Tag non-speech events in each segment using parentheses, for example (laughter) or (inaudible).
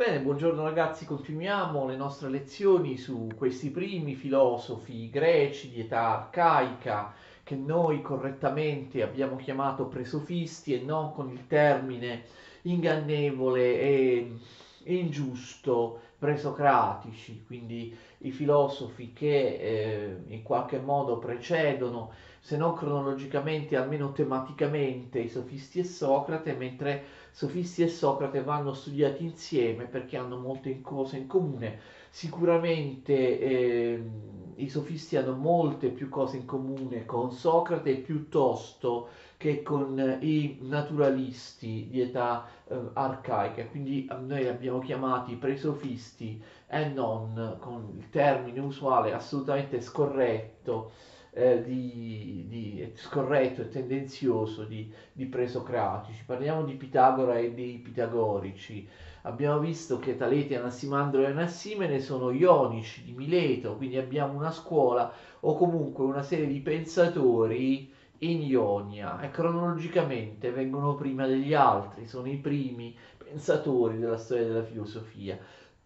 Bene, buongiorno ragazzi, continuiamo le nostre lezioni su questi primi filosofi greci di età arcaica che noi correttamente abbiamo chiamato presofisti e non con il termine ingannevole e ingiusto presocratici, quindi i filosofi che eh, in qualche modo precedono, se non cronologicamente, almeno tematicamente, i sofisti e Socrate, mentre Sofisti e Socrate vanno studiati insieme perché hanno molte cose in comune. Sicuramente eh, i sofisti hanno molte più cose in comune con Socrate piuttosto che con i naturalisti di età eh, arcaica. Quindi noi li abbiamo chiamati presofisti e non con il termine usuale assolutamente scorretto eh, di, di, scorretto e tendenzioso di, di presocratici. Parliamo di Pitagora e dei pitagorici. Abbiamo visto che Taleti, Anassimandro e Anassimene sono ionici di Mileto, quindi abbiamo una scuola o comunque una serie di pensatori in Ionia e cronologicamente vengono prima degli altri, sono i primi pensatori della storia della filosofia.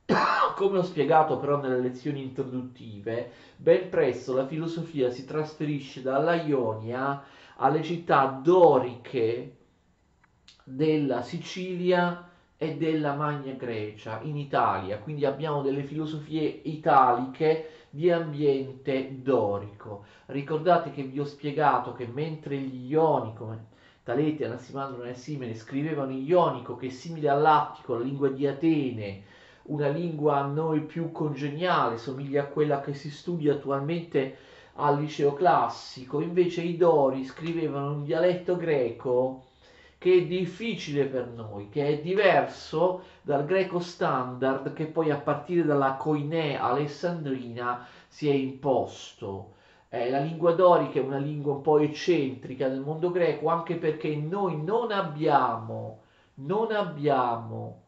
Come ho spiegato però nelle lezioni introduttive, ben presto la filosofia si trasferisce dalla Ionia alle città doriche della Sicilia e della Magna Grecia in Italia, quindi abbiamo delle filosofie italiche di ambiente dorico. Ricordate che vi ho spiegato che mentre gli ioni come Talete, Anassimandro e Simene scrivevano in ionico che è simile all'attico, la lingua di Atene, una lingua a noi più congeniale, somiglia a quella che si studia attualmente al liceo classico, invece i Dori scrivevano un dialetto greco che è difficile per noi, che è diverso dal greco standard che poi a partire dalla Koine alessandrina si è imposto. Eh, la lingua dorica è una lingua un po' eccentrica del mondo greco, anche perché noi non abbiamo, non abbiamo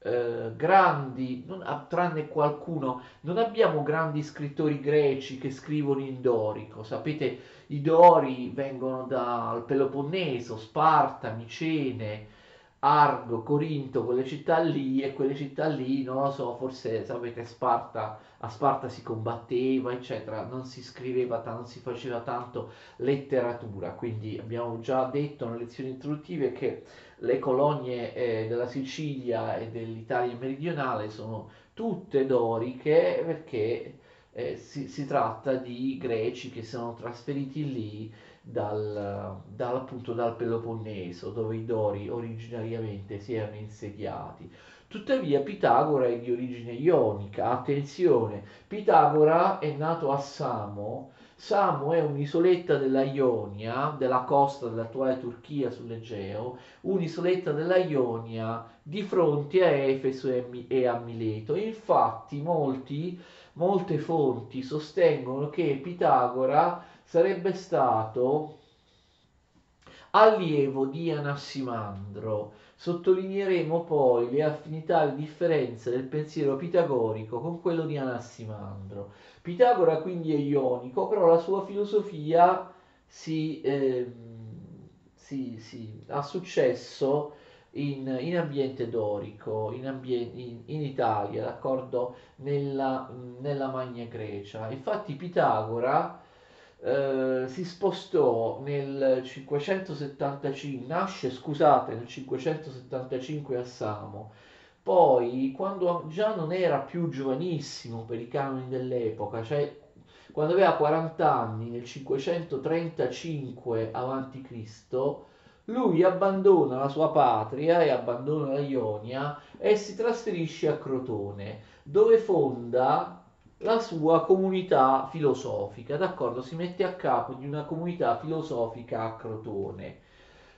eh, grandi, non, tranne qualcuno, non abbiamo grandi scrittori greci che scrivono in dorico. Sapete, i dori vengono dal Peloponneso, Sparta, Micene, Argo, Corinto, quelle città lì e quelle città lì, non lo so, forse sapete Sparta, a Sparta si combatteva, eccetera, non si scriveva, non si faceva tanto letteratura, quindi abbiamo già detto nelle lezioni introduttive che le colonie eh, della Sicilia e dell'Italia meridionale sono tutte doriche perché eh, si, si, tratta di greci che sono trasferiti lì dal, dal, appunto, dal Peloponneso, dove i Dori originariamente si erano insediati. Tuttavia Pitagora è di origine ionica, attenzione, Pitagora è nato a Samo, Samo è un'isoletta della Ionia, della costa dell'attuale Turchia sull'Egeo, un'isoletta della Ionia di fronte a Efeso e a Mileto. Infatti molti, molte fonti sostengono che Pitagora sarebbe stato allievo di Anassimandro. Sottolineeremo poi le affinità e le differenze del pensiero pitagorico con quello di Anassimandro. Pitagora quindi è ionico, però la sua filosofia si, eh, si, si, ha successo in, in, ambiente dorico, in, ambien- in, in Italia, d'accordo, nella, nella Magna Grecia. Infatti Pitagora eh, si spostò nel 575, nasce scusate nel 575 a Samo, poi quando già non era più giovanissimo per i canoni dell'epoca, cioè quando aveva 40 anni nel 535 a.C., lui abbandona la sua patria e abbandona la Ionia e si trasferisce a Crotone, dove fonda la sua comunità filosofica, d'accordo? Si mette a capo di una comunità filosofica a Crotone.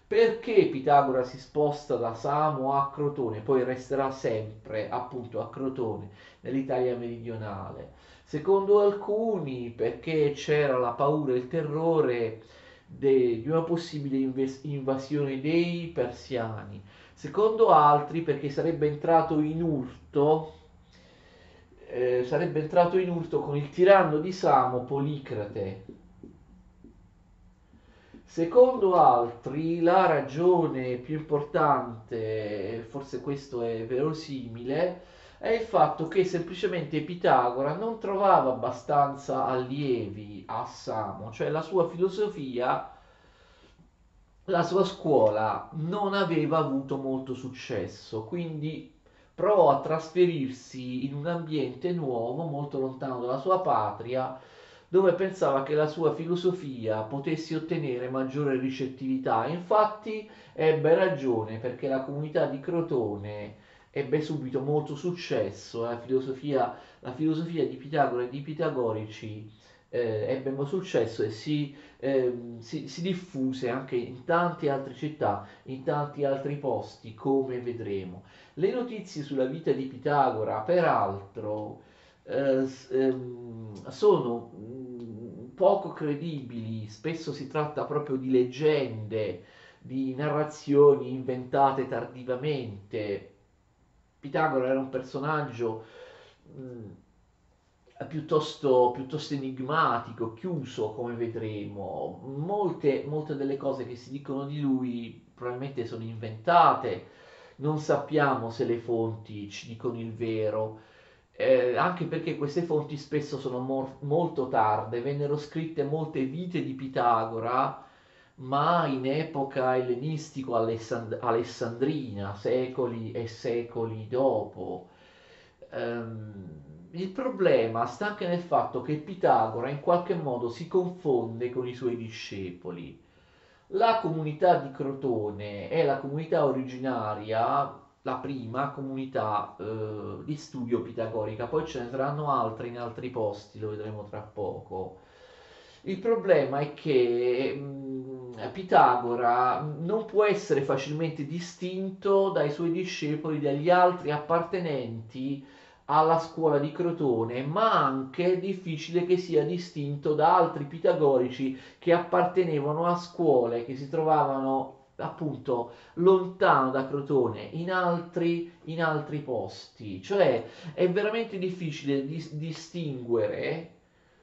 Perché Pitagora si sposta da Samo a Crotone, poi resterà sempre appunto a Crotone, nell'Italia meridionale? Secondo alcuni perché c'era la paura e il terrore de, di una possibile inves- invasione dei persiani. Secondo altri perché sarebbe entrato in urto eh, sarebbe entrato in urto con il tiranno di Samo Policrate. Secondo altri, la ragione più importante, forse questo è verosimile, è il fatto che semplicemente Pitagora non trovava abbastanza allievi a Samo, cioè la sua filosofia, la sua scuola non aveva avuto molto successo, quindi provò a trasferirsi in un ambiente nuovo, molto lontano dalla sua patria, dove pensava che la sua filosofia potesse ottenere maggiore ricettività. Infatti ebbe ragione perché la comunità di Crotone ebbe subito molto successo, la filosofia, la filosofia di Pitagora e di Pitagorici eh, ebbe molto successo e si, eh, si, si, diffuse anche in tante altre città, in tanti altri posti, come vedremo. Le notizie sulla vita di Pitagora, peraltro, eh, ehm, sono mm, poco credibili, spesso si tratta proprio di leggende, di narrazioni inventate tardivamente. Pitagora era un personaggio mh, mm, piuttosto, piuttosto, enigmatico, chiuso, come vedremo. Molte, molte delle cose che si dicono di lui probabilmente sono inventate, non sappiamo se le fonti ci dicono il vero eh, anche perché queste fonti spesso sono mor- molto tarde, vennero scritte molte vite di Pitagora, ma in epoca ellenistico-alessandrina, secoli e secoli dopo. Um, il problema sta anche nel fatto che Pitagora in qualche modo si confonde con i suoi discepoli. La comunità di Crotone è la comunità originaria la prima comunità eh, di studio pitagorica, poi ce ne saranno altre in altri posti, lo vedremo tra poco. Il problema è che mh, mm, Pitagora non può essere facilmente distinto dai suoi discepoli, dagli altri appartenenti alla scuola di Crotone, ma anche difficile che sia distinto da altri pitagorici che appartenevano a scuole che si trovavano appunto lontano da Crotone in altri, in altri posti. Cioè è veramente difficile dis- distinguere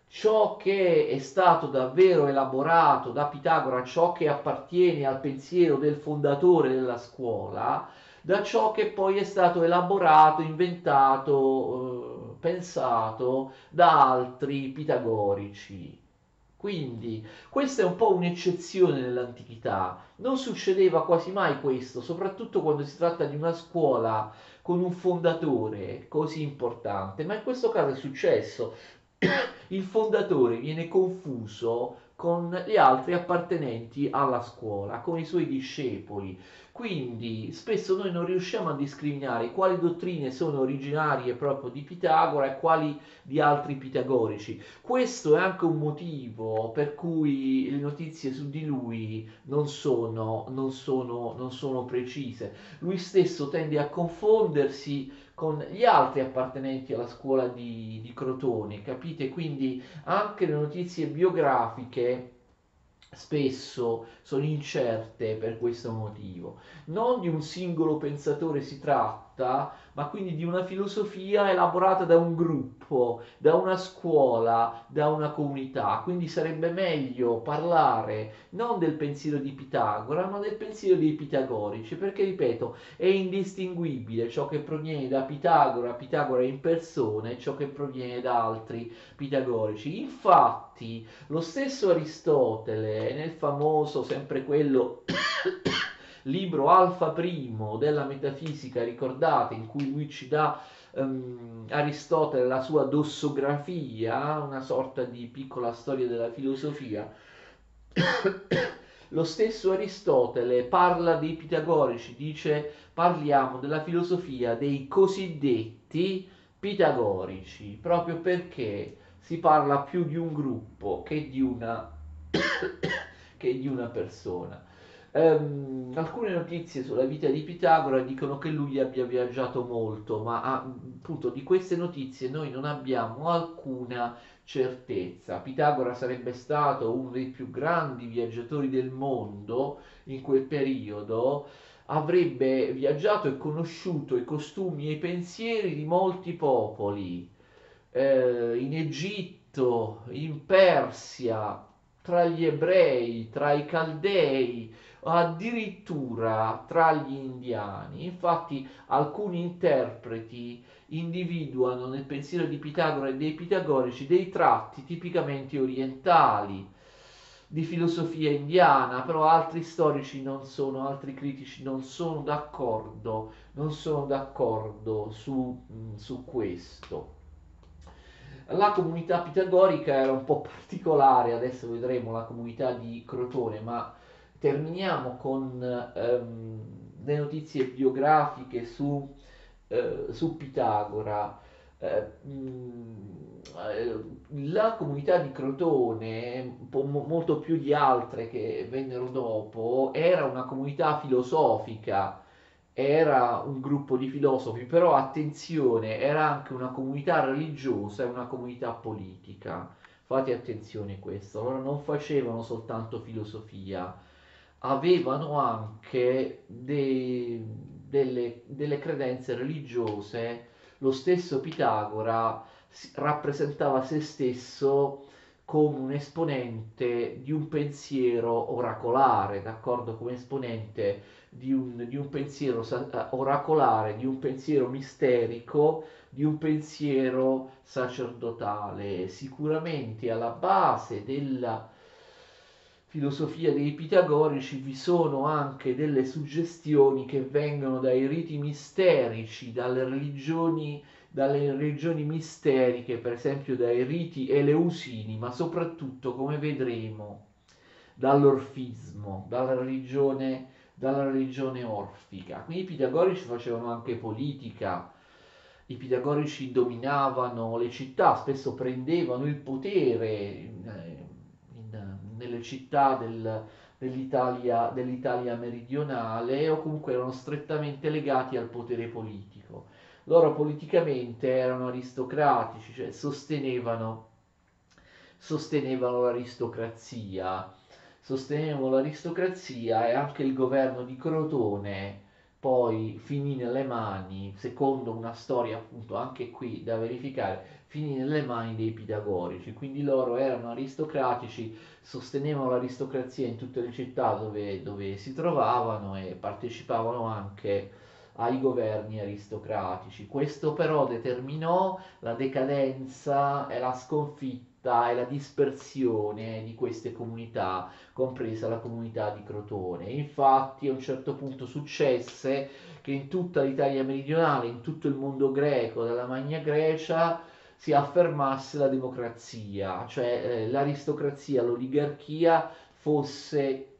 ciò che è stato davvero elaborato da Pitagora ciò che appartiene al pensiero del fondatore della scuola da ciò che poi è stato elaborato inventato eh, pensato da altri pitagorici quindi questa è un po' un'eccezione nell'antichità, non succedeva quasi mai questo, soprattutto quando si tratta di una scuola con un fondatore così importante, ma in questo caso è successo. (coughs) Il fondatore viene confuso con gli altri appartenenti alla scuola, con i suoi discepoli. Quindi spesso noi non riusciamo a discriminare quali dottrine sono originarie proprio di Pitagora e quali di altri pitagorici. Questo è anche un motivo per cui le notizie su di lui non sono, non sono, non sono precise. Lui stesso tende a confondersi con gli altri appartenenti alla scuola di, di Crotone, capite? Quindi anche le notizie biografiche spesso sono incerte per questo motivo. Non di un singolo pensatore si tratta, ma quindi di una filosofia elaborata da un gruppo, da una scuola, da una comunità. Quindi sarebbe meglio parlare non del pensiero di Pitagora, ma del pensiero dei pitagorici, perché ripeto, è indistinguibile ciò che proviene da Pitagora, Pitagora in persona, e ciò che proviene da altri pitagorici. Infatti, lo stesso Aristotele, nel famoso, sempre quello libro Alfa Primo della metafisica, ricordate, in cui lui ci dà um, Aristotele la sua dossografia, una sorta di piccola storia della filosofia. (coughs) Lo stesso Aristotele parla dei pitagorici, dice parliamo della filosofia dei cosiddetti pitagorici, proprio perché si parla più di un gruppo che di una, (coughs) che di una persona. Um, alcune notizie sulla vita di Pitagora dicono che lui abbia viaggiato molto, ma appunto di queste notizie noi non abbiamo alcuna certezza. Pitagora sarebbe stato uno dei più grandi viaggiatori del mondo in quel periodo, avrebbe viaggiato e conosciuto i costumi e i pensieri di molti popoli, eh, in Egitto, in Persia, tra gli ebrei, tra i caldei, addirittura tra gli indiani. Infatti alcuni interpreti individuano nel pensiero di Pitagora e dei pitagorici dei tratti tipicamente orientali di filosofia indiana, però altri storici non sono, altri critici non sono d'accordo, non sono d'accordo su, mm, su questo. La comunità pitagorica era un po' particolare, adesso vedremo la comunità di Crotone, ma terminiamo con ehm, le notizie biografiche su, eh, su Pitagora. Eh, mh, eh, la comunità di Crotone, molto più di altre che vennero dopo, era una comunità filosofica era un gruppo di filosofi, però attenzione, era anche una comunità religiosa e una comunità politica. Fate attenzione a questo, loro non facevano soltanto filosofia, avevano anche de, delle, delle credenze religiose. Lo stesso Pitagora rappresentava se stesso come un esponente di un pensiero oracolare, d'accordo? Come esponente di un, di un pensiero eh, oracolare, di un pensiero misterico, di un pensiero sacerdotale. Sicuramente alla base della filosofia dei pitagorici vi sono anche delle suggestioni che vengono dai riti misterici, dalle religioni, dalle religioni misteriche, per esempio dai riti eleusini, ma soprattutto, come vedremo, dall'orfismo, dalla religione dalla religione orfica. Quindi i pitagorici facevano anche politica, i pitagorici dominavano le città, spesso prendevano il potere in, nelle città del, dell'Italia, dell'Italia meridionale o comunque erano strettamente legati al potere politico. Loro politicamente erano aristocratici, cioè sostenevano, sostenevano l'aristocrazia sostenevano l'aristocrazia e anche il governo di Crotone poi finì nelle mani, secondo una storia appunto anche qui da verificare, finì nelle mani dei pitagorici, quindi loro erano aristocratici, sostenevano l'aristocrazia in tutte le città dove, dove si trovavano e partecipavano anche ai governi aristocratici. Questo però determinò la decadenza e la sconfitta e la dispersione di queste comunità, compresa la comunità di Crotone. Infatti a un certo punto successe che in tutta l'Italia meridionale, in tutto il mondo greco, dalla Magna Grecia, si affermasse la democrazia, cioè eh, l'aristocrazia, l'oligarchia fosse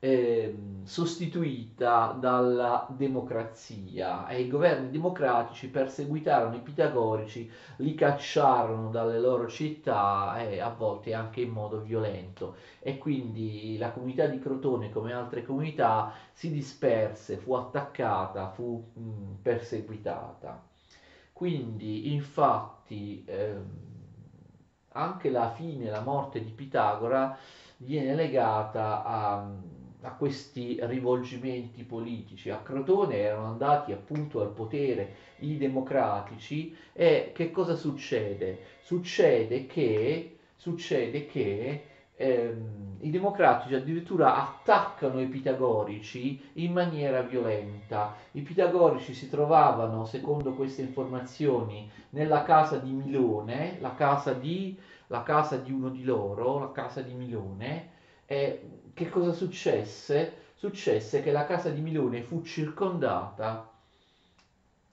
eh, sostituita dalla democrazia e i governi democratici perseguitarono i pitagorici, li cacciarono dalle loro città e a volte anche in modo violento e quindi la comunità di Crotone come altre comunità si disperse, fu attaccata, fu mh, perseguitata. Quindi infatti ehm, anche la fine, la morte di Pitagora viene legata a a questi rivolgimenti politici. A Crotone erano andati appunto al potere i democratici e che cosa succede? Succede che, succede che ehm, i democratici addirittura attaccano i pitagorici in maniera violenta. I pitagorici si trovavano, secondo queste informazioni, nella casa di Milone, la casa di, la casa di uno di loro, la casa di Milone, e che cosa successe? Successe che la casa di Milone fu circondata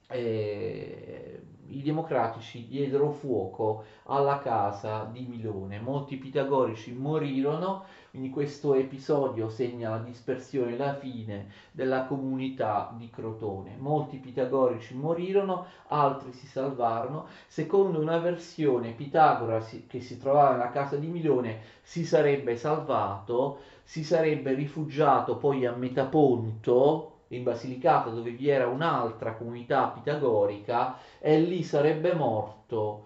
e i democratici diedero fuoco alla casa di Milone. Molti pitagorici morirono, quindi questo episodio segna la dispersione e la fine della comunità di Crotone. Molti pitagorici morirono, altri si salvarono. Secondo una versione, Pitagora che si trovava nella casa di Milone si sarebbe salvato, si sarebbe rifugiato poi a Metaponto, in Basilicata dove vi era un'altra comunità pitagorica e lì sarebbe morto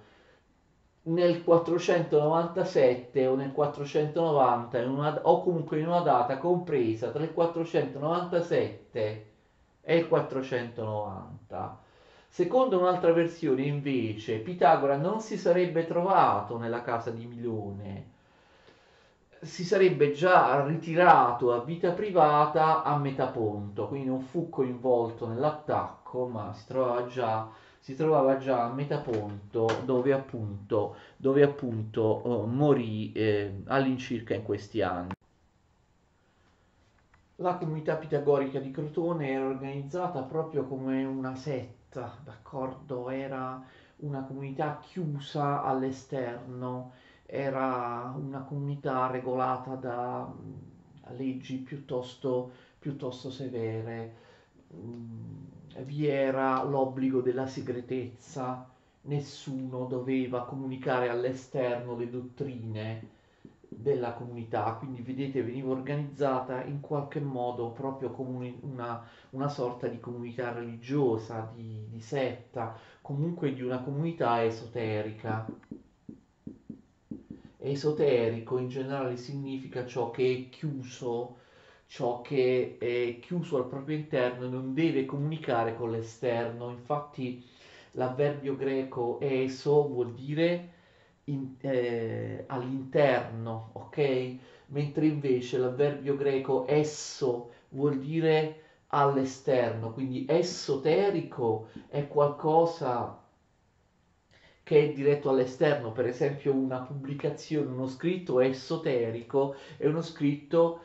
nel 497 o nel 490 una, o comunque in una data compresa tra il 497 e il 490. Secondo un'altra versione invece Pitagora non si sarebbe trovato nella casa di Milone si sarebbe già ritirato a vita privata a Metaponto, quindi non fu coinvolto nell'attacco, ma si trovava già, si trovava già a Metaponto dove appunto, dove appunto oh, morì eh, all'incirca in questi anni. La comunità pitagorica di Crotone era organizzata proprio come una setta, d'accordo? Era una comunità chiusa all'esterno, era una comunità regolata da leggi piuttosto, piuttosto severe. Mm, vi era l'obbligo della segretezza, nessuno doveva comunicare all'esterno le dottrine della comunità, quindi vedete veniva organizzata in qualche modo proprio come una, una sorta di comunità religiosa, di, di setta, comunque di una comunità esoterica. Esoterico in generale significa ciò che è chiuso, ciò che è chiuso al proprio interno e non deve comunicare con l'esterno. Infatti l'avverbio greco eso vuol dire in, eh, all'interno, ok? Mentre invece l'avverbio greco esso vuol dire all'esterno, quindi esoterico è qualcosa che è diretto all'esterno, per esempio una pubblicazione, uno scritto esoterico è uno scritto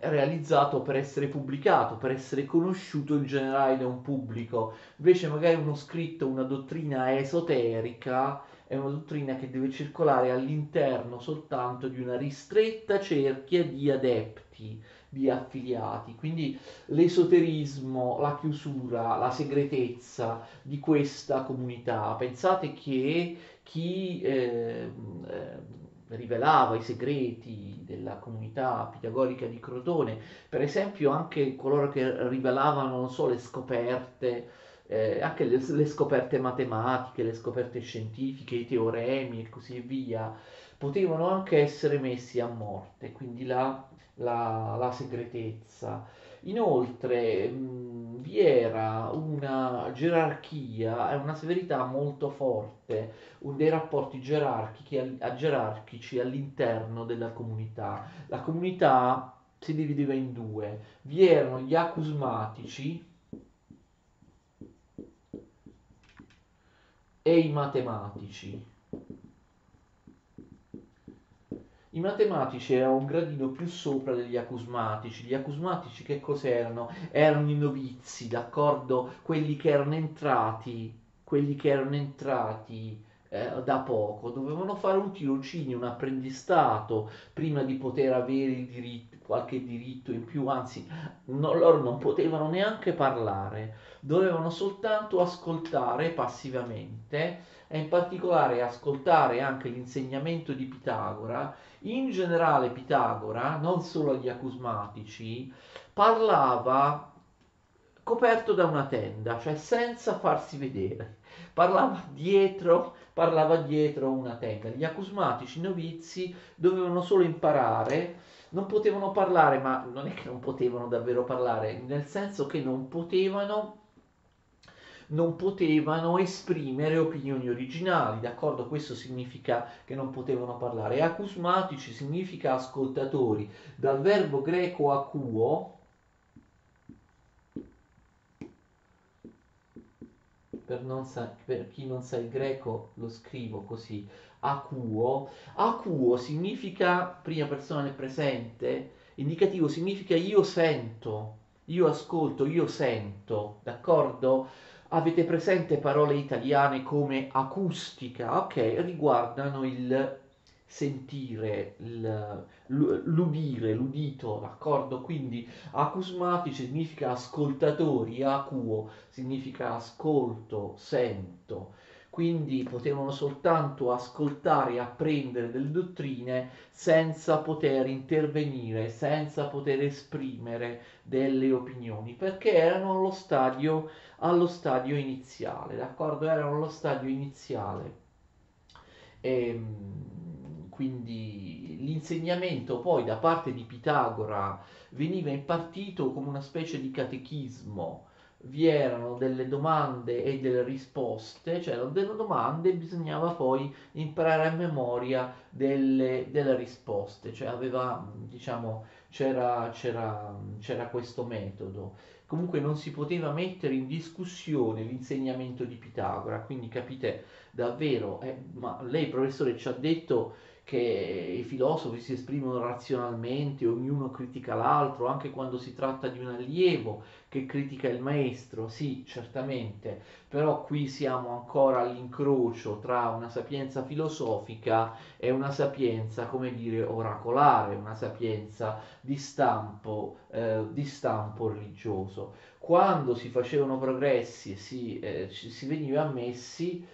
realizzato per essere pubblicato, per essere conosciuto in generale da un pubblico. Invece magari uno scritto, una dottrina esoterica è una dottrina che deve circolare all'interno soltanto di una ristretta cerchia di adepti, di affiliati. Quindi l'esoterismo, la chiusura, la segretezza di questa comunità. Pensate che chi eh, eh, rivelava i segreti della comunità pitagorica di Crotone, per esempio anche coloro che rivelavano, non so, le scoperte, eh, anche le, le, scoperte matematiche, le scoperte scientifiche, i teoremi e così via, potevano anche essere messi a morte, quindi la, la, la segretezza. Inoltre mh, vi era una gerarchia e una severità molto forte, un, dei rapporti gerarchici, gerarchici all'interno della comunità. La comunità si divideva in due, vi erano gli acusmatici e i matematici. I matematici erano un gradino più sopra degli acusmatici. Gli acusmatici che cos'erano? Erano i novizi, d'accordo? Quelli che erano entrati, quelli che erano entrati eh, da poco, dovevano fare un tirocinio, un apprendistato prima di poter avere diritto, qualche diritto in più, anzi no, loro non potevano neanche parlare, dovevano soltanto ascoltare passivamente e in particolare ascoltare anche l'insegnamento di Pitagora, in generale Pitagora, non solo agli acusmatici, parlava coperto da una tenda, cioè senza farsi vedere. Parlava dietro, parlava dietro una tenda. Gli acusmatici novizi dovevano solo imparare, non potevano parlare, ma non è che non potevano davvero parlare, nel senso che non potevano non potevano esprimere opinioni originali, d'accordo? Questo significa che non potevano parlare. Acusmatici significa ascoltatori, dal verbo greco acuo, per, sa- per, chi non sa il greco lo scrivo così, acuo. Acuo significa, prima persona nel presente, indicativo significa io sento, io ascolto, io sento, d'accordo? Avete presente parole italiane come acustica? Ok, riguardano il sentire, il, l'udire, l'udito, d'accordo? Quindi acusmatici significa ascoltatori, acuo significa ascolto, sento quindi potevano soltanto ascoltare e apprendere delle dottrine senza poter intervenire, senza poter esprimere delle opinioni, perché erano allo stadio, allo stadio iniziale, d'accordo? Erano allo stadio iniziale. E, ehm, quindi l'insegnamento poi da parte di Pitagora veniva impartito come una specie di catechismo vi erano delle domande e delle risposte, c'erano delle domande bisognava poi imparare a memoria delle, delle risposte, cioè aveva, diciamo, c'era, c'era, c'era questo metodo. Comunque non si poteva mettere in discussione l'insegnamento di Pitagora, quindi capite davvero, eh, ma lei professore ci ha detto che i filosofi si esprimono razionalmente, ognuno critica l'altro, anche quando si tratta di un allievo che critica il maestro, sì, certamente, però qui siamo ancora all'incrocio tra una sapienza filosofica e una sapienza, come dire, oracolare, una sapienza di stampo, eh, di stampo religioso. Quando si facevano progressi si, eh, si veniva ammessi,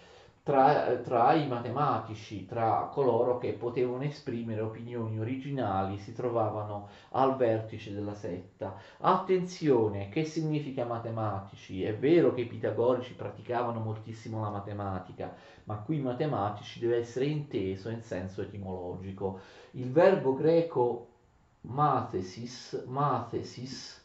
tra, tra, i matematici, tra coloro che potevano esprimere opinioni originali, si trovavano al vertice della setta. Attenzione, che significa matematici? È vero che i pitagorici praticavano moltissimo la matematica, ma qui matematici deve essere inteso in senso etimologico. Il verbo greco mathesis, mathesis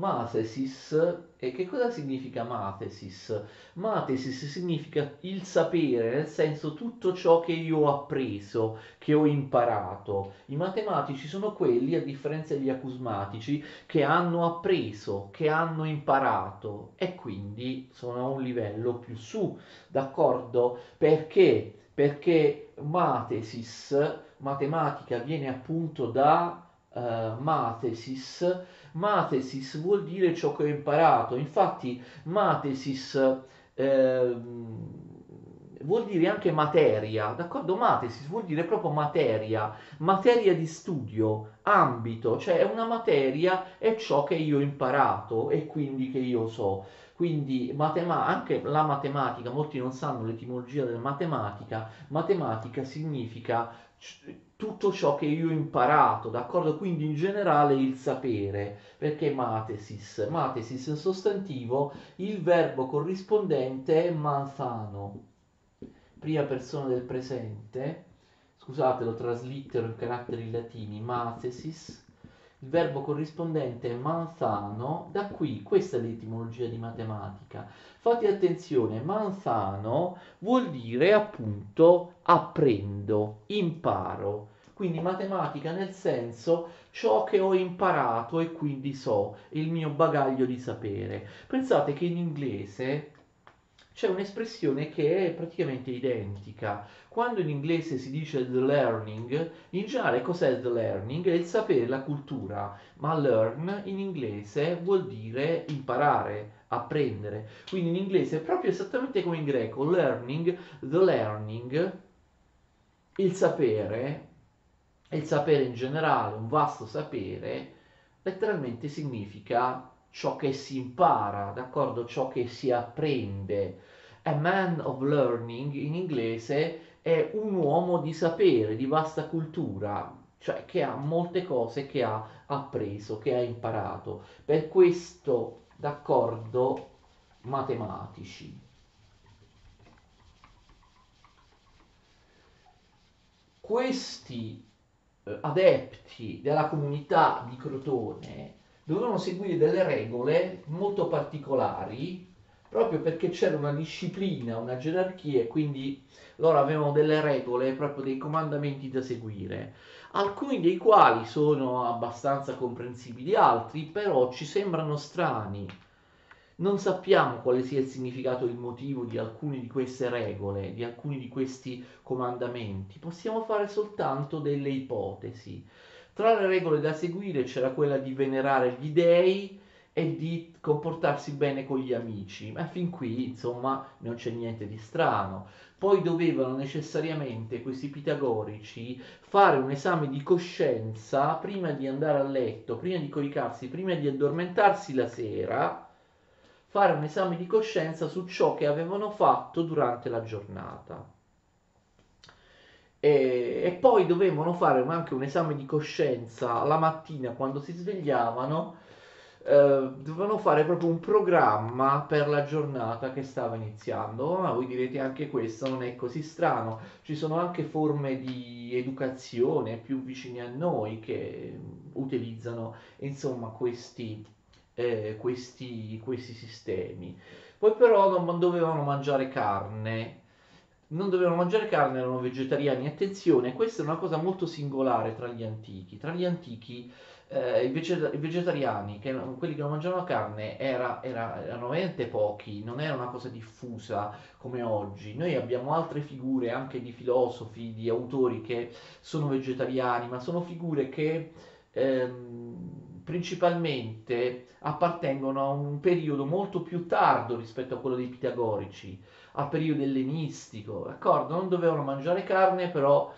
Mathesis, e che cosa significa mathesis? Mathesis significa il sapere, nel senso tutto ciò che io ho appreso, che ho imparato. I matematici sono quelli, a differenza degli acusmatici, che hanno appreso, che hanno imparato e quindi sono a un livello più su, d'accordo? Perché? Perché mathesis, matematica, viene appunto da uh, mathesis, Matesis vuol dire ciò che ho imparato, infatti matesis eh, vuol dire anche materia, d'accordo? Matesis vuol dire proprio materia, materia di studio, ambito, cioè una materia, è ciò che io ho imparato e quindi che io so. Quindi matema- anche la matematica, molti non sanno l'etimologia della matematica, matematica significa tutto ciò che io ho imparato, d'accordo? Quindi in generale il sapere, perché matesis? Matesis è sostantivo, il verbo corrispondente è manzano, prima persona del presente, scusate lo traslittero in caratteri latini, matesis, il verbo corrispondente manzano, da qui questa è l'etimologia di matematica. Fate attenzione, manzano vuol dire appunto apprendo, imparo. Quindi matematica nel senso ciò che ho imparato e quindi so, il mio bagaglio di sapere. Pensate che in inglese c'è un'espressione che è praticamente identica. Quando in inglese si dice the learning, in generale cos'è the learning? È il sapere, la cultura, ma learn in inglese vuol dire imparare, apprendere. Quindi in inglese è proprio esattamente come in greco, learning, the learning, il sapere, il sapere in generale, un vasto sapere, letteralmente significa ciò che si impara, d'accordo? Ciò che si apprende. A man of learning in inglese è un uomo di sapere, di vasta cultura, cioè che ha molte cose che ha appreso, che ha imparato. Per questo, d'accordo, matematici. Questi eh, adepti della comunità di Crotone dovevano seguire delle regole molto particolari proprio perché c'era una disciplina, una gerarchia e quindi loro avevano delle regole, proprio dei comandamenti da seguire, alcuni dei quali sono abbastanza comprensibili, altri però ci sembrano strani. Non sappiamo quale sia il significato e il motivo di alcune di queste regole, di alcuni di questi comandamenti, possiamo fare soltanto delle ipotesi. Tra le regole da seguire c'era quella di venerare gli dei e di comportarsi bene con gli amici, ma fin qui insomma non c'è niente di strano. Poi dovevano necessariamente questi pitagorici fare un esame di coscienza prima di andare a letto, prima di coricarsi, prima di addormentarsi la sera, fare un esame di coscienza su ciò che avevano fatto durante la giornata e, e poi dovevano fare anche un esame di coscienza la mattina quando si svegliavano eh, dovevano fare proprio un programma per la giornata che stava iniziando. Ma voi direte anche questo non è così strano, ci sono anche forme di educazione più vicine a noi che utilizzano insomma questi, eh, questi, questi sistemi. Poi però non dovevano mangiare carne, non dovevano mangiare carne, erano vegetariani. Attenzione, questa è una cosa molto singolare tra gli antichi. Tra gli antichi eh, i, veget- i, vegetariani, che, quelli che non mangiavano carne, era, era, erano veramente pochi, non era una cosa diffusa come oggi. Noi abbiamo altre figure anche di filosofi, di autori che sono vegetariani, ma sono figure che ehm, principalmente appartengono a un periodo molto più tardo rispetto a quello dei pitagorici, al periodo ellenistico, d'accordo? Non dovevano mangiare carne, però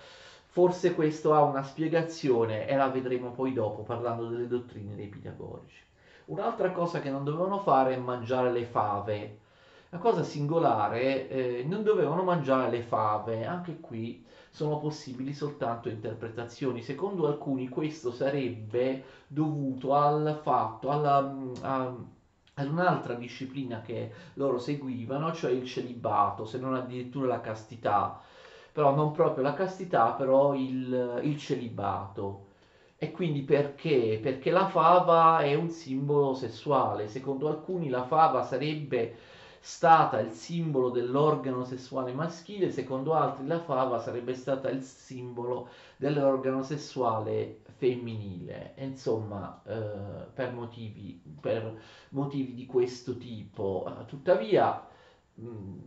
Forse questo ha una spiegazione e la vedremo poi dopo parlando delle dottrine dei pitagorici. Un'altra cosa che non dovevano fare è mangiare le fave. La cosa singolare, eh, non dovevano mangiare le fave, anche qui sono possibili soltanto interpretazioni. Secondo alcuni questo sarebbe dovuto al fatto, alla, a, ad un'altra disciplina che loro seguivano, cioè il celibato, se non addirittura la castità però non proprio la castità, però il, il celibato. E quindi perché? Perché la fava è un simbolo sessuale. Secondo alcuni la fava sarebbe stata il simbolo dell'organo sessuale maschile, secondo altri la fava sarebbe stata il simbolo dell'organo sessuale femminile. Insomma, eh, per, motivi, per motivi di questo tipo. Tuttavia, mh, mm,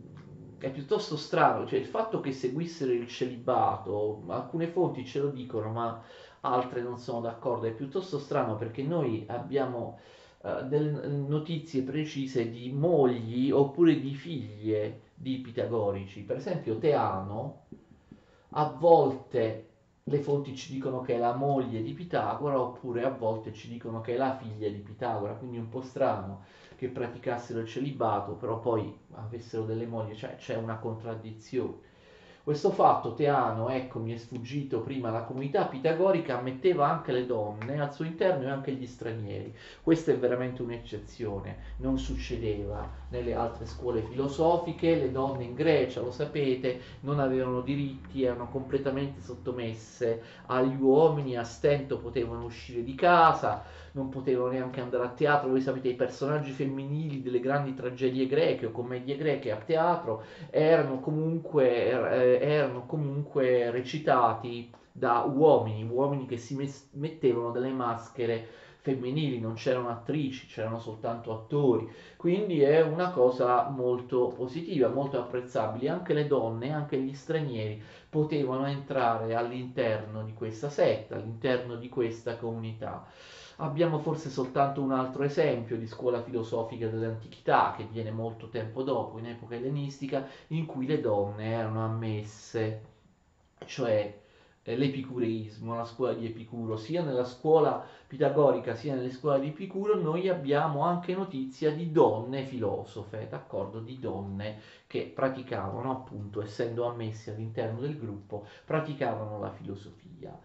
è piuttosto strano, cioè il fatto che seguissero il celibato, alcune fonti ce lo dicono, ma altre non sono d'accordo, è piuttosto strano perché noi abbiamo notizie precise di mogli oppure di figlie di pitagorici. Per esempio Teano, a volte le fonti ci dicono che è la moglie di Pitagora oppure a volte ci dicono che è la figlia di Pitagora, quindi è un po' strano che praticassero il celibato, però poi avessero delle mogli, cioè c'è una contraddizione. Questo fatto Teano, ecco, mi è sfuggito prima, la comunità pitagorica ammetteva anche le donne al suo interno e anche gli stranieri. Questa è veramente un'eccezione, non succedeva nelle altre scuole filosofiche, le donne in Grecia, lo sapete, non avevano diritti, erano completamente sottomesse agli uomini, a stento potevano uscire di casa, non potevano neanche andare a teatro, voi sapete i personaggi femminili delle grandi tragedie greche o commedie greche a teatro erano comunque, er, eh, erano comunque recitati da uomini, uomini che si mettevano delle maschere femminili, non c'erano attrici, c'erano soltanto attori, quindi è una cosa molto positiva, molto apprezzabile. Anche le donne, anche gli stranieri potevano entrare all'interno di questa setta, all'interno di questa comunità. Abbiamo forse soltanto un altro esempio di scuola filosofica dell'antichità che viene molto tempo dopo, in epoca ellenistica, in cui le donne erano ammesse, cioè eh, l'epicureismo, la scuola di Epicuro, sia nella scuola pitagorica sia nelle scuole di Epicuro, noi abbiamo anche notizia di donne filosofe, d'accordo? Di donne che praticavano, appunto, essendo ammesse all'interno del gruppo, praticavano la filosofia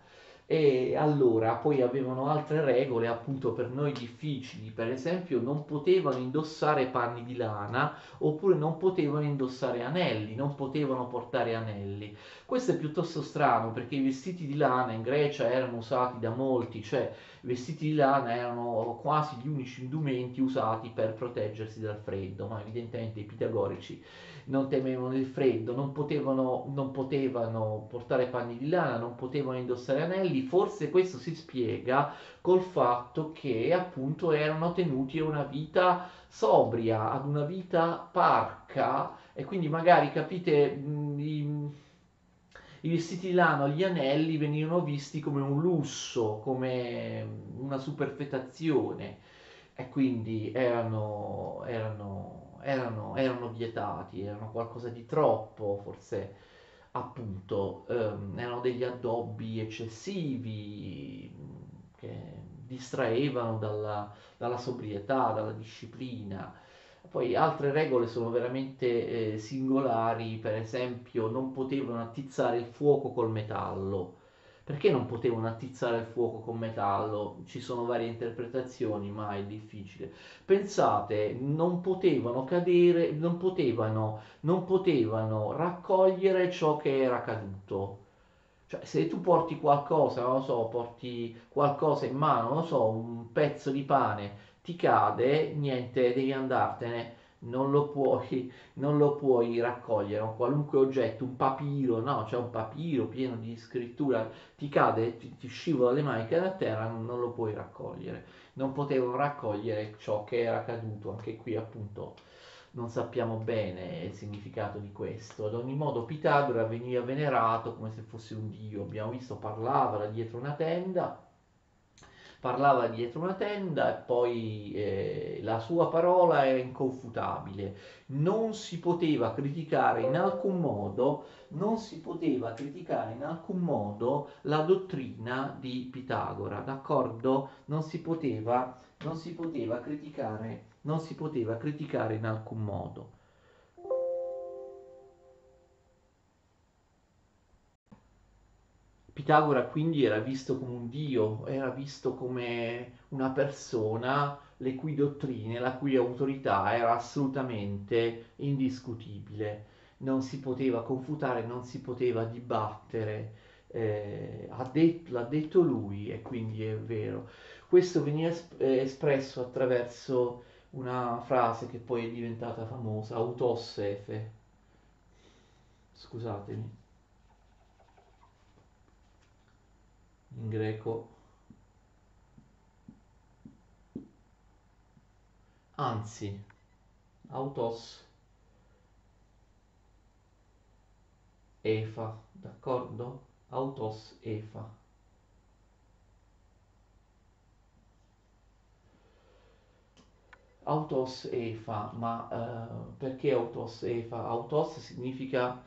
e allora poi avevano altre regole appunto per noi difficili, per esempio non potevano indossare panni di lana oppure non potevano indossare anelli, non potevano portare anelli. Questo è piuttosto strano perché i vestiti di lana in Grecia erano usati da molti, cioè i vestiti di lana erano quasi gli unici indumenti usati per proteggersi dal freddo, ma evidentemente i pitagorici non temevano il freddo, non potevano, non potevano portare panni di lana, non potevano indossare anelli, forse questo si spiega col fatto che appunto erano tenuti a una vita sobria, ad una vita parca. E quindi magari capite i, i vestiti di lana, gli anelli venivano visti come un lusso, come una superfetazione. E quindi erano, erano erano, erano vietati, erano qualcosa di troppo, forse appunto ehm, erano degli addobbi eccessivi che distraevano dalla, dalla sobrietà, dalla disciplina. Poi altre regole sono veramente eh, singolari, per esempio non potevano attizzare il fuoco col metallo, Perché non potevano attizzare il fuoco con metallo? Ci sono varie interpretazioni, ma è difficile. Pensate, non potevano cadere, non potevano, non potevano raccogliere ciò che era caduto. Cioè, se tu porti qualcosa, non lo so, porti qualcosa in mano, non lo so, un pezzo di pane, ti cade, niente, devi andartene non lo puoi, non lo puoi raccogliere, un qualunque oggetto, un papiro, no, c'è un papiro pieno di scrittura, ti cade, ti, ti scivola le mani, cade a terra, non, non, lo puoi raccogliere. Non potevano raccogliere ciò che era caduto, anche qui appunto non sappiamo bene il significato di questo. Ad ogni modo Pitagora veniva venerato come se fosse un dio, abbiamo visto parlava da dietro una tenda, parlava dietro una tenda e poi eh, la sua parola era inconfutabile. Non si poteva criticare in alcun modo, non si poteva criticare in alcun modo la dottrina di Pitagora, d'accordo? Non si poteva, non si poteva criticare, non si poteva criticare in alcun modo. Pitagora quindi era visto come un dio, era visto come una persona le cui dottrine, la cui autorità era assolutamente indiscutibile, non si poteva confutare, non si poteva dibattere, eh, ha detto, l'ha detto lui e quindi è vero. Questo veniva eh, espresso attraverso una frase che poi è diventata famosa, autossefe. Scusatemi. In greco. Anzi autos efa d'accordo? Autos efa autos efa ma uh, perché autos efa autos significa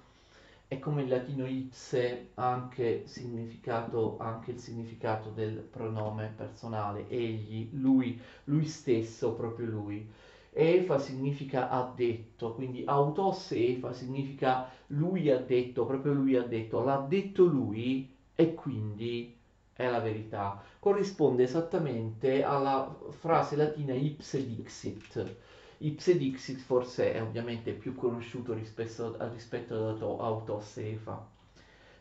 è come il latino ipse anche, significato, anche il significato del pronome personale, egli, lui, lui stesso, proprio lui. Efa significa ha detto, quindi autos Efa significa lui ha detto, proprio lui ha detto, l'ha detto lui e quindi è la verità. Corrisponde esattamente alla frase latina ipse dixit, Ipsedixit forse è ovviamente più conosciuto rispetto, rispetto ad Autosefa.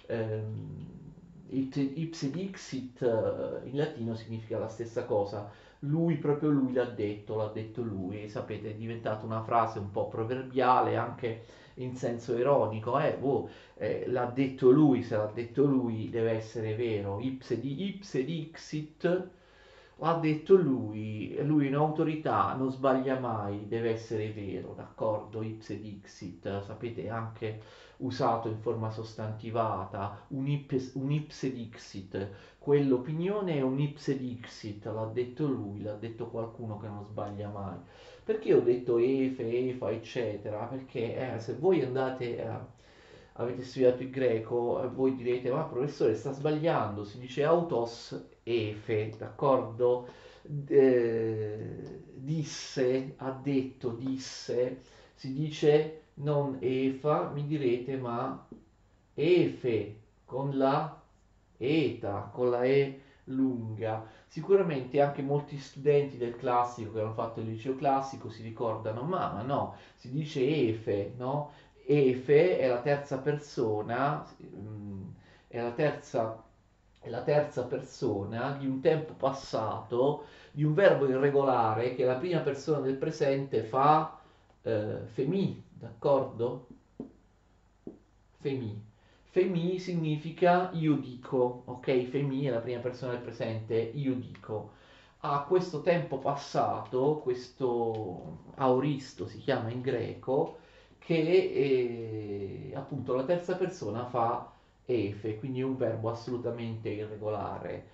Um, Ipsedixit uh, in latino significa la stessa cosa, lui proprio lui l'ha detto, l'ha detto lui, sapete è diventata una frase un po' proverbiale anche in senso ironico, eh, oh, eh, l'ha detto lui, se l'ha detto lui deve essere vero, ipse di ipse dixit ha detto lui, lui è un'autorità, non sbaglia mai, deve essere vero, d'accordo? Ipse dixit, sapete, anche usato in forma sostantivata, un, ips, un ipse dixit, quell'opinione è un ipse dixit, l'ha detto lui, l'ha detto qualcuno che non sbaglia mai. Perché ho detto efe, efa, eccetera? Perché eh, se voi andate a avete studiato il greco, voi direte, ma professore sta sbagliando, si dice autos efe, d'accordo? Eh, disse, ha detto, disse, si dice non efa, mi direte, ma efe, con la eta, con la e lunga. Sicuramente anche molti studenti del classico che hanno fatto il liceo classico si ricordano, ma, ma no, si dice efe, no? Efe è la terza persona, mm, è la terza, è la terza persona di un tempo passato, di un verbo irregolare che la prima persona del presente fa eh, femi, d'accordo? Femi. Femi significa io dico, ok? Femi è la prima persona del presente, io dico. A questo tempo passato, questo auristo si chiama in greco, che eh, appunto la terza persona fa efe, quindi un verbo assolutamente irregolare.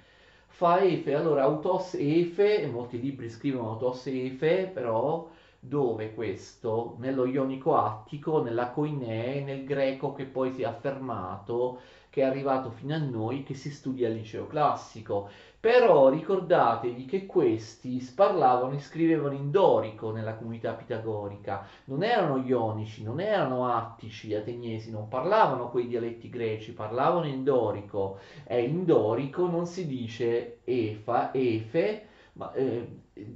Fa efe, allora autos efe, molti libri scrivono autos efe, però dove questo? Nello ionico attico, nella koinè, nel greco che poi si è affermato, che è arrivato fino a noi, che si studia al liceo classico. Però ricordatevi che questi parlavano e scrivevano in dorico nella comunità pitagorica, non erano ionici, non erano attici, ateniesi, non parlavano quei dialetti greci, parlavano in dorico e in dorico non si dice efa, efe, ma eh,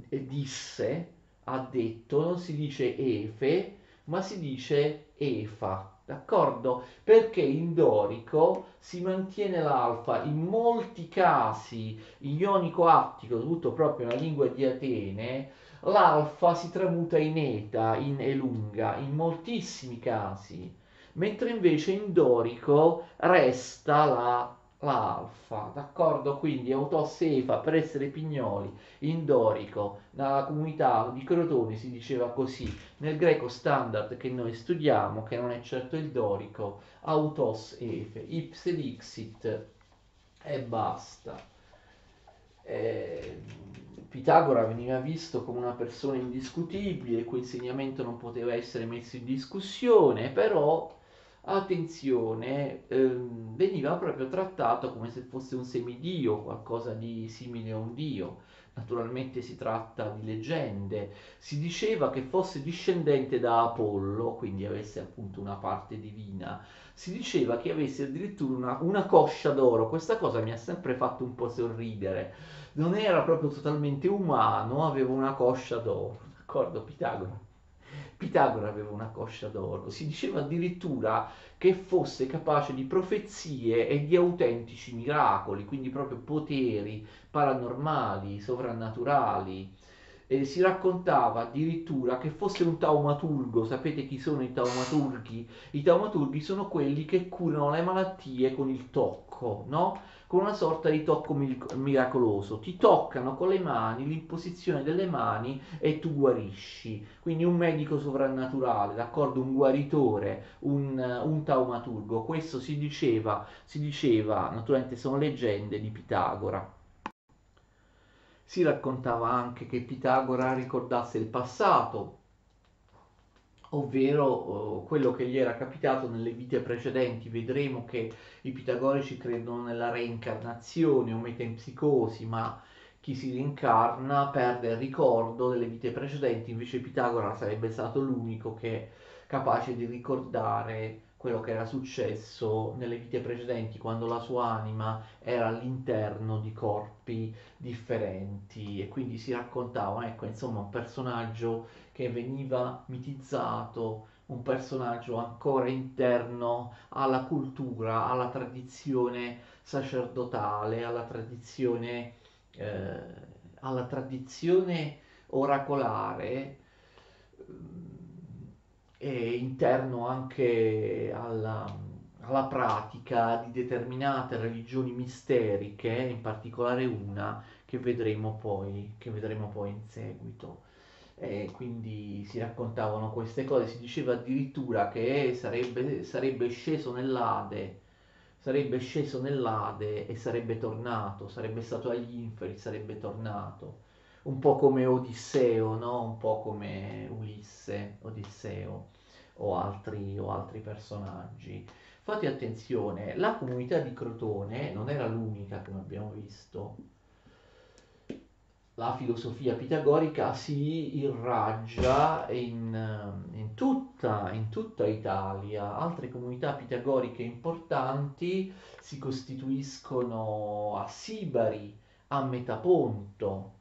disse, ha detto, non si dice efe, ma si dice efa. D'accordo? Perché in dorico si mantiene l'alfa in molti casi, in ionico attico, dovuto proprio alla lingua di Atene, l'alfa si tramuta in eta, in elunga, in moltissimi casi, mentre invece in dorico resta la l'alfa, d'accordo? Quindi autossefa per essere pignoli in dorico, nella comunità di Crotone si diceva così, nel greco standard che noi studiamo, che non è certo il dorico, autos efe, ipse dixit e basta. Eh, Pitagora veniva visto come una persona indiscutibile, il cui insegnamento non poteva essere messo in discussione, però attenzione, ehm, veniva proprio trattato come se fosse un semidio, qualcosa di simile a un dio. Naturalmente si tratta di leggende. Si diceva che fosse discendente da Apollo, quindi avesse appunto una parte divina. Si diceva che avesse addirittura una, una coscia d'oro. Questa cosa mi ha sempre fatto un po' sorridere. Non era proprio totalmente umano, aveva una coscia d'oro. D'accordo, Pitagora? Pitagora aveva una coscia d'oro, si diceva addirittura che fosse capace di profezie e di autentici miracoli, quindi proprio poteri paranormali, sovrannaturali. E si raccontava addirittura che fosse un taumaturgo, sapete chi sono i taumaturghi? I taumaturghi sono quelli che curano le malattie con il tocco, no? Con una sorta di tocco miracoloso. Ti toccano con le mani, l'imposizione delle mani e tu guarisci. Quindi un medico sovrannaturale, d'accordo? Un guaritore, un, un taumaturgo. Questo si diceva, si diceva, naturalmente sono leggende di Pitagora. Si raccontava anche che Pitagora ricordasse il passato, ovvero uh, quello che gli era capitato nelle vite precedenti. Vedremo che i pitagorici credono nella reincarnazione o metempsicosi, ma chi si rincarna perde il ricordo delle vite precedenti, invece Pitagora sarebbe stato l'unico che capace di ricordare quello che era successo nelle vite precedenti quando la sua anima era all'interno di corpi differenti e quindi si raccontava, ecco, insomma, un personaggio che veniva mitizzato, un personaggio ancora interno alla cultura, alla tradizione sacerdotale, alla tradizione, eh, alla tradizione oracolare e interno anche alla, alla pratica di determinate religioni misteriche, in particolare una che vedremo poi, che vedremo poi in seguito. E quindi si raccontavano queste cose, si diceva addirittura che sarebbe, sarebbe sceso nell'Ade, sarebbe sceso nell'Ade e sarebbe tornato, sarebbe stato agli inferi, sarebbe tornato un po' come Odisseo, no? un po' come Ulisse, Odisseo o altri, o altri personaggi. Fate attenzione, la comunità di Crotone non era l'unica, come abbiamo visto. La filosofia pitagorica si irraggia in, in, tutta, in tutta Italia. Altre comunità pitagoriche importanti si costituiscono a Sibari, a Metaponto.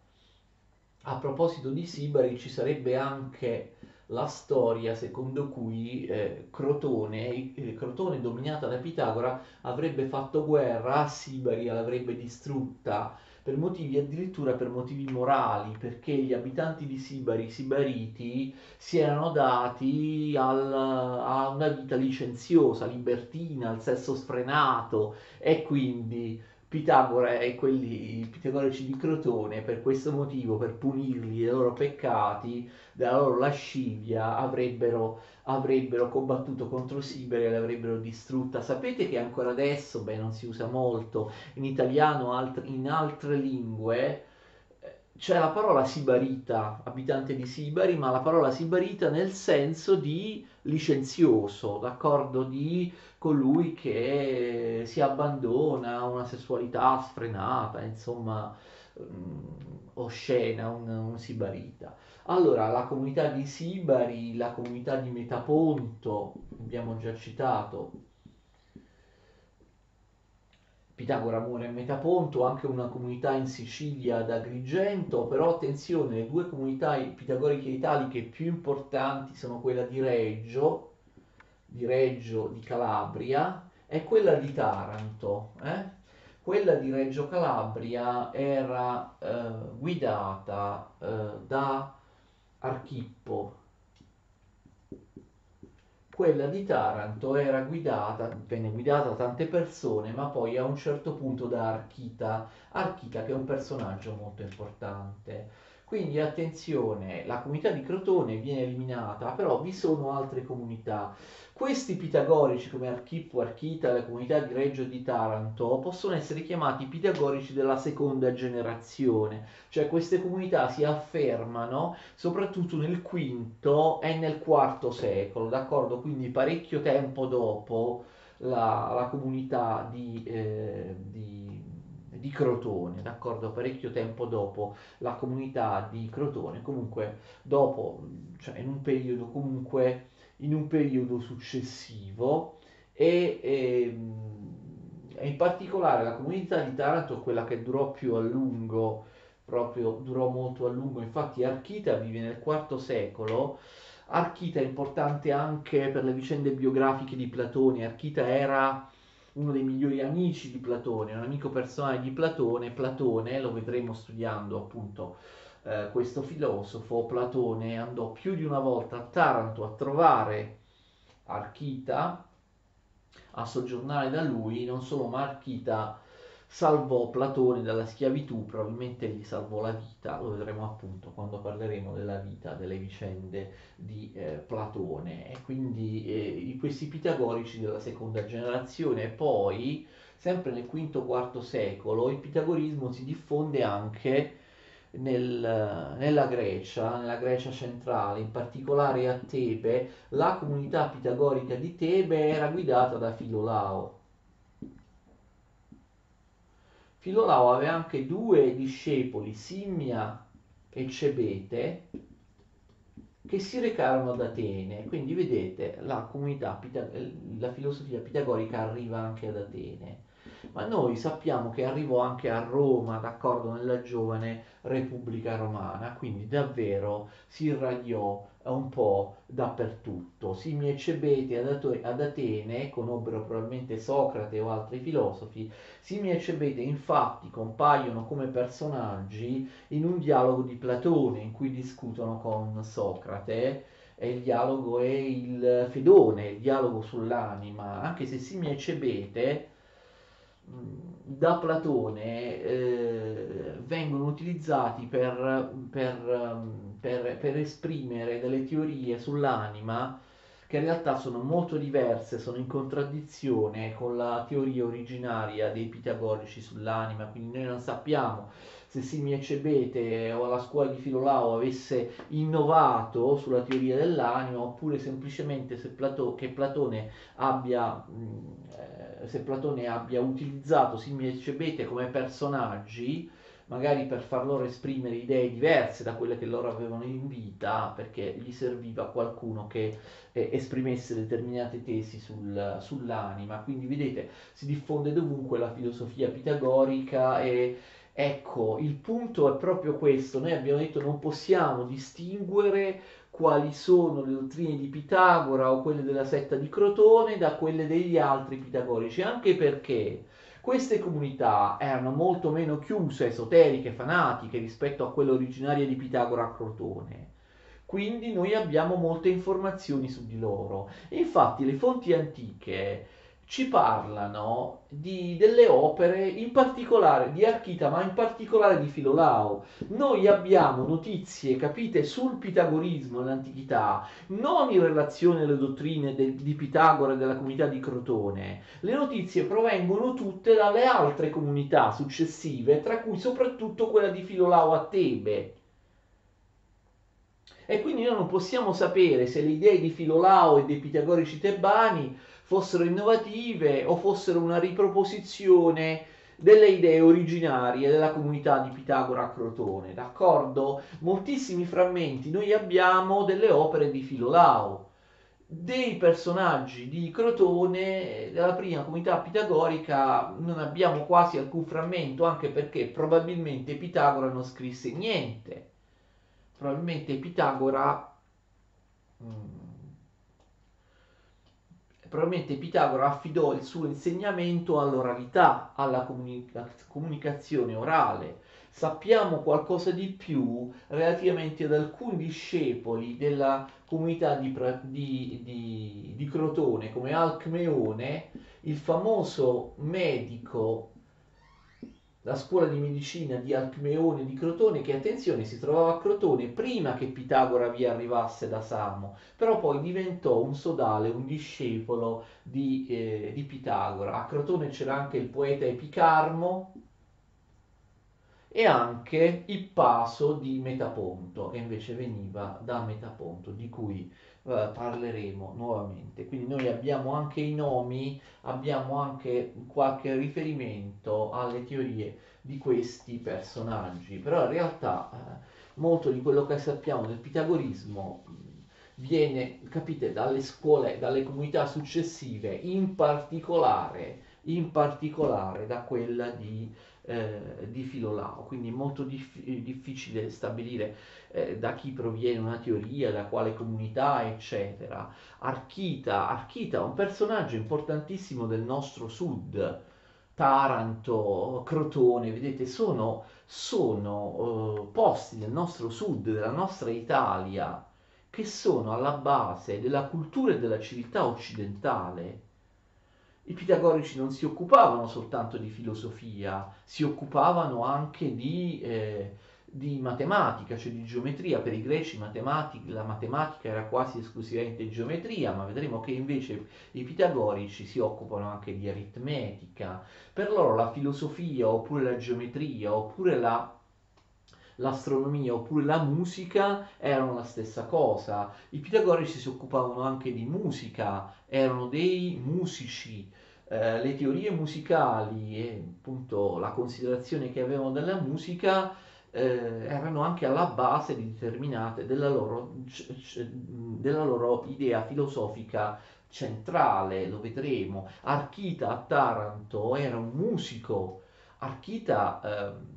A proposito di Sibari, ci sarebbe anche la storia secondo cui eh, Crotone, eh, Crotone dominata da Pitagora, avrebbe fatto guerra a Sibaria, l'avrebbe distrutta per motivi addirittura per motivi morali, perché gli abitanti di Sibari, i sibariti, si erano dati al, a una vita licenziosa, libertina, al sesso sfrenato e quindi Pitagora e quelli pitagorici di Crotone, per questo motivo, per punirli dei loro peccati, della loro lascivia, avrebbero, avrebbero combattuto contro Siberia e l'avrebbero distrutta. Sapete che ancora adesso, beh, non si usa molto in italiano, alt- in altre lingue, c'è la parola sibarita, abitante di Sibari, ma la parola sibarita nel senso di licenzioso, d'accordo, di colui che si abbandona a una sessualità sfrenata, insomma, um, oscena, un, un sibarita. Allora, la comunità di Sibari, la comunità di Metaponto, abbiamo già citato, Pitagora muore a Metaponto, anche una comunità in Sicilia ad Agrigento, però attenzione, le due comunità pitagoriche italiche più importanti sono quella di Reggio, di Reggio di Calabria e quella di Taranto. Eh? Quella di Reggio Calabria era eh, guidata eh, da Archippo, quella di Taranto era guidata, venne guidata da tante persone, ma poi a un certo punto da Archita, Archita che è un personaggio molto importante. Quindi attenzione, la comunità di Crotone viene eliminata, però vi sono altre comunità. Questi pitagorici come Archippo, Archita, la comunità di Reggio di Taranto possono essere chiamati pitagorici della seconda generazione, cioè queste comunità si affermano soprattutto nel V e nel IV secolo, d'accordo? Quindi parecchio tempo dopo la, la comunità di, eh, di di Crotone, d'accordo? Parecchio tempo dopo la comunità di Crotone, comunque dopo, cioè in un periodo comunque, in un periodo successivo e, ehm, e in particolare la comunità di Taranto, quella che durò più a lungo, proprio durò molto a lungo, infatti Archita vive nel IV secolo, Archita è importante anche per le vicende biografiche di Platone, Archita era uno dei migliori amici di Platone, un amico personale di Platone. Platone, lo vedremo studiando appunto eh, questo filosofo, Platone andò più di una volta a Taranto a trovare Archita, a soggiornare da lui, non solo ma Archita salvò Platone dalla schiavitù, probabilmente gli salvò la vita, lo vedremo appunto quando parleremo della vita, delle vicende di eh, Platone. E quindi eh, questi pitagorici della seconda generazione poi sempre nel V-IV secolo il pitagorismo si diffonde anche nel, nella Grecia, nella Grecia centrale, in particolare a Tebe, la comunità pitagorica di Tebe era guidata da Filolao Filolao aveva anche due discepoli, Simmia e Cebete, che si recarono ad Atene. Quindi vedete, la comunità, la filosofia pitagorica arriva anche ad Atene. Ma noi sappiamo che arrivò anche a Roma, d'accordo, nella giovane Repubblica Romana, quindi davvero si irradiò un po' dappertutto. Simmi e Cebete ad, Atene conobbero probabilmente Socrate o altri filosofi. Simmi e Cebete infatti compaiono come personaggi in un dialogo di Platone in cui discutono con Socrate e il dialogo è il Fedone, il dialogo sull'anima, anche se Simmi e Cebete da Platone eh, vengono utilizzati per, per, per, per, esprimere delle teorie sull'anima che in realtà sono molto diverse, sono in contraddizione con la teoria originaria dei pitagorici sull'anima, quindi noi non sappiamo se Simie Cebete o la scuola di Filolao avesse innovato sulla teoria dell'anima oppure semplicemente se Plato, che Platone abbia, eh, se Platone abbia utilizzato Simie Cebete come personaggi magari per far loro esprimere idee diverse da quelle che loro avevano in vita, perché gli serviva qualcuno che eh, esprimesse determinate tesi sul, sull'anima. Quindi vedete, si diffonde dovunque la filosofia pitagorica e Ecco, il punto è proprio questo, noi abbiamo detto non possiamo distinguere quali sono le dottrine di Pitagora o quelle della setta di Crotone da quelle degli altri pitagorici, anche perché queste comunità erano molto meno chiuse, esoteriche, fanatiche rispetto a quelle originarie di Pitagora a Crotone. Quindi noi abbiamo molte informazioni su di loro. infatti le fonti antiche ci parlano di, delle opere, in particolare di Archita, ma in particolare di Filolao. Noi abbiamo notizie, capite, sul pitagorismo nell'antichità, non in relazione alle dottrine de, di Pitagora e della comunità di Crotone. Le notizie provengono tutte dalle altre comunità successive, tra cui soprattutto quella di Filolao a Tebe. E quindi noi non possiamo sapere se le idee di Filolao e dei pitagorici tebani fossero innovative o fossero una riproposizione delle idee originarie della comunità di Pitagora a Crotone, d'accordo? Moltissimi frammenti noi abbiamo delle opere di Filolao, dei personaggi di Crotone della prima comunità pitagorica non abbiamo quasi alcun frammento, anche perché probabilmente Pitagora non scrisse niente. Probabilmente Pitagora mm, probabilmente Pitagora affidò il suo insegnamento all'oralità, alla comunica- comunicazione orale. Sappiamo qualcosa di più relativamente ad alcuni discepoli della comunità di, di, di, di Crotone, come Alcmeone, il famoso medico la scuola di medicina di Alcmeone di Crotone, che attenzione si trovava a Crotone prima che Pitagora vi arrivasse da Samo, però poi diventò un sodale, un discepolo di, eh, di Pitagora. A Crotone c'era anche il poeta Epicarmo e anche Ippaso di Metaponto, che invece veniva da Metaponto, di cui eh, parleremo nuovamente. Quindi noi abbiamo anche i nomi, abbiamo anche qualche riferimento alle teorie di questi personaggi, però in realtà eh, molto di quello che sappiamo del pitagorismo viene, capite, dalle scuole, dalle comunità successive, in particolare, in particolare da quella di eh, di Filolao, quindi è molto dif- difficile stabilire eh, da chi proviene una teoria, da quale comunità, eccetera. Archita, Archita un personaggio importantissimo del nostro sud, Taranto, Crotone, vedete, sono, sono uh, posti del nostro sud, della nostra Italia, che sono alla base della cultura e della civiltà occidentale i pitagorici non si occupavano soltanto di filosofia, si occupavano anche di, eh, di matematica, cioè di geometria. Per i greci la matematica era quasi esclusivamente geometria, ma vedremo che invece i pitagorici si occupano anche di aritmetica. Per loro la filosofia oppure la geometria oppure la l'astronomia oppure la musica erano la stessa cosa. I pitagorici si occupavano anche di musica, erano dei musici. Eh, le teorie musicali e appunto la considerazione che avevano della musica eh, erano anche alla base di determinate della loro, della loro idea filosofica centrale, lo vedremo. Archita a Taranto era un musico, Archita eh,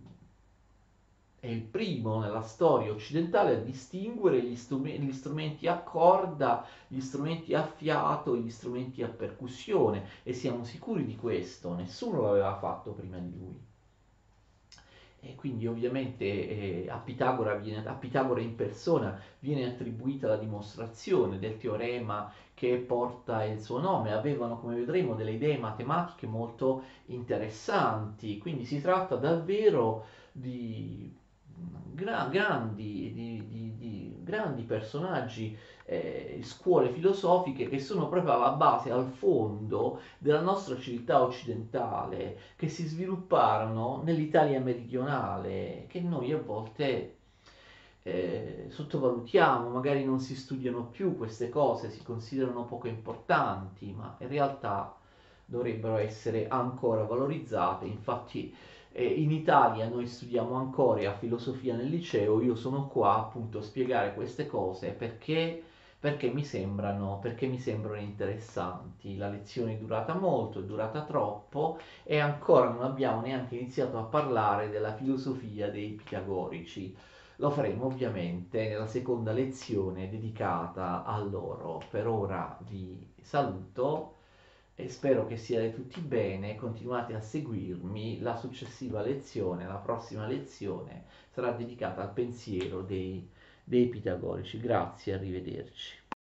è il primo nella storia occidentale a distinguere gli, strumenti, gli strumenti a corda, gli strumenti a fiato gli strumenti a percussione e siamo sicuri di questo, nessuno l'aveva fatto prima di lui. E quindi ovviamente eh, a, Pitagora viene, a Pitagora in persona viene attribuita la dimostrazione del teorema che porta il suo nome. Avevano, come vedremo, delle idee matematiche molto interessanti, quindi si tratta davvero di gra- grandi, di, di, di, grandi personaggi, eh, scuole filosofiche che sono proprio alla base, al fondo della nostra civiltà occidentale, che si svilupparono nell'Italia meridionale, che noi a volte eh, sottovalutiamo, magari non si studiano più queste cose, si considerano poco importanti, ma in realtà dovrebbero essere ancora valorizzate. Infatti in Italia noi studiamo ancora filosofia nel liceo, io sono qua appunto a spiegare queste cose perché, perché, mi sembrano, perché mi sembrano interessanti. La lezione è durata molto, è durata troppo e ancora non abbiamo neanche iniziato a parlare della filosofia dei pitagorici. Lo faremo ovviamente nella seconda lezione dedicata a loro. Per ora vi saluto e spero che siate tutti bene, continuate a seguirmi, la successiva lezione, la prossima lezione sarà dedicata al pensiero dei, dei pitagorici. Grazie, arrivederci.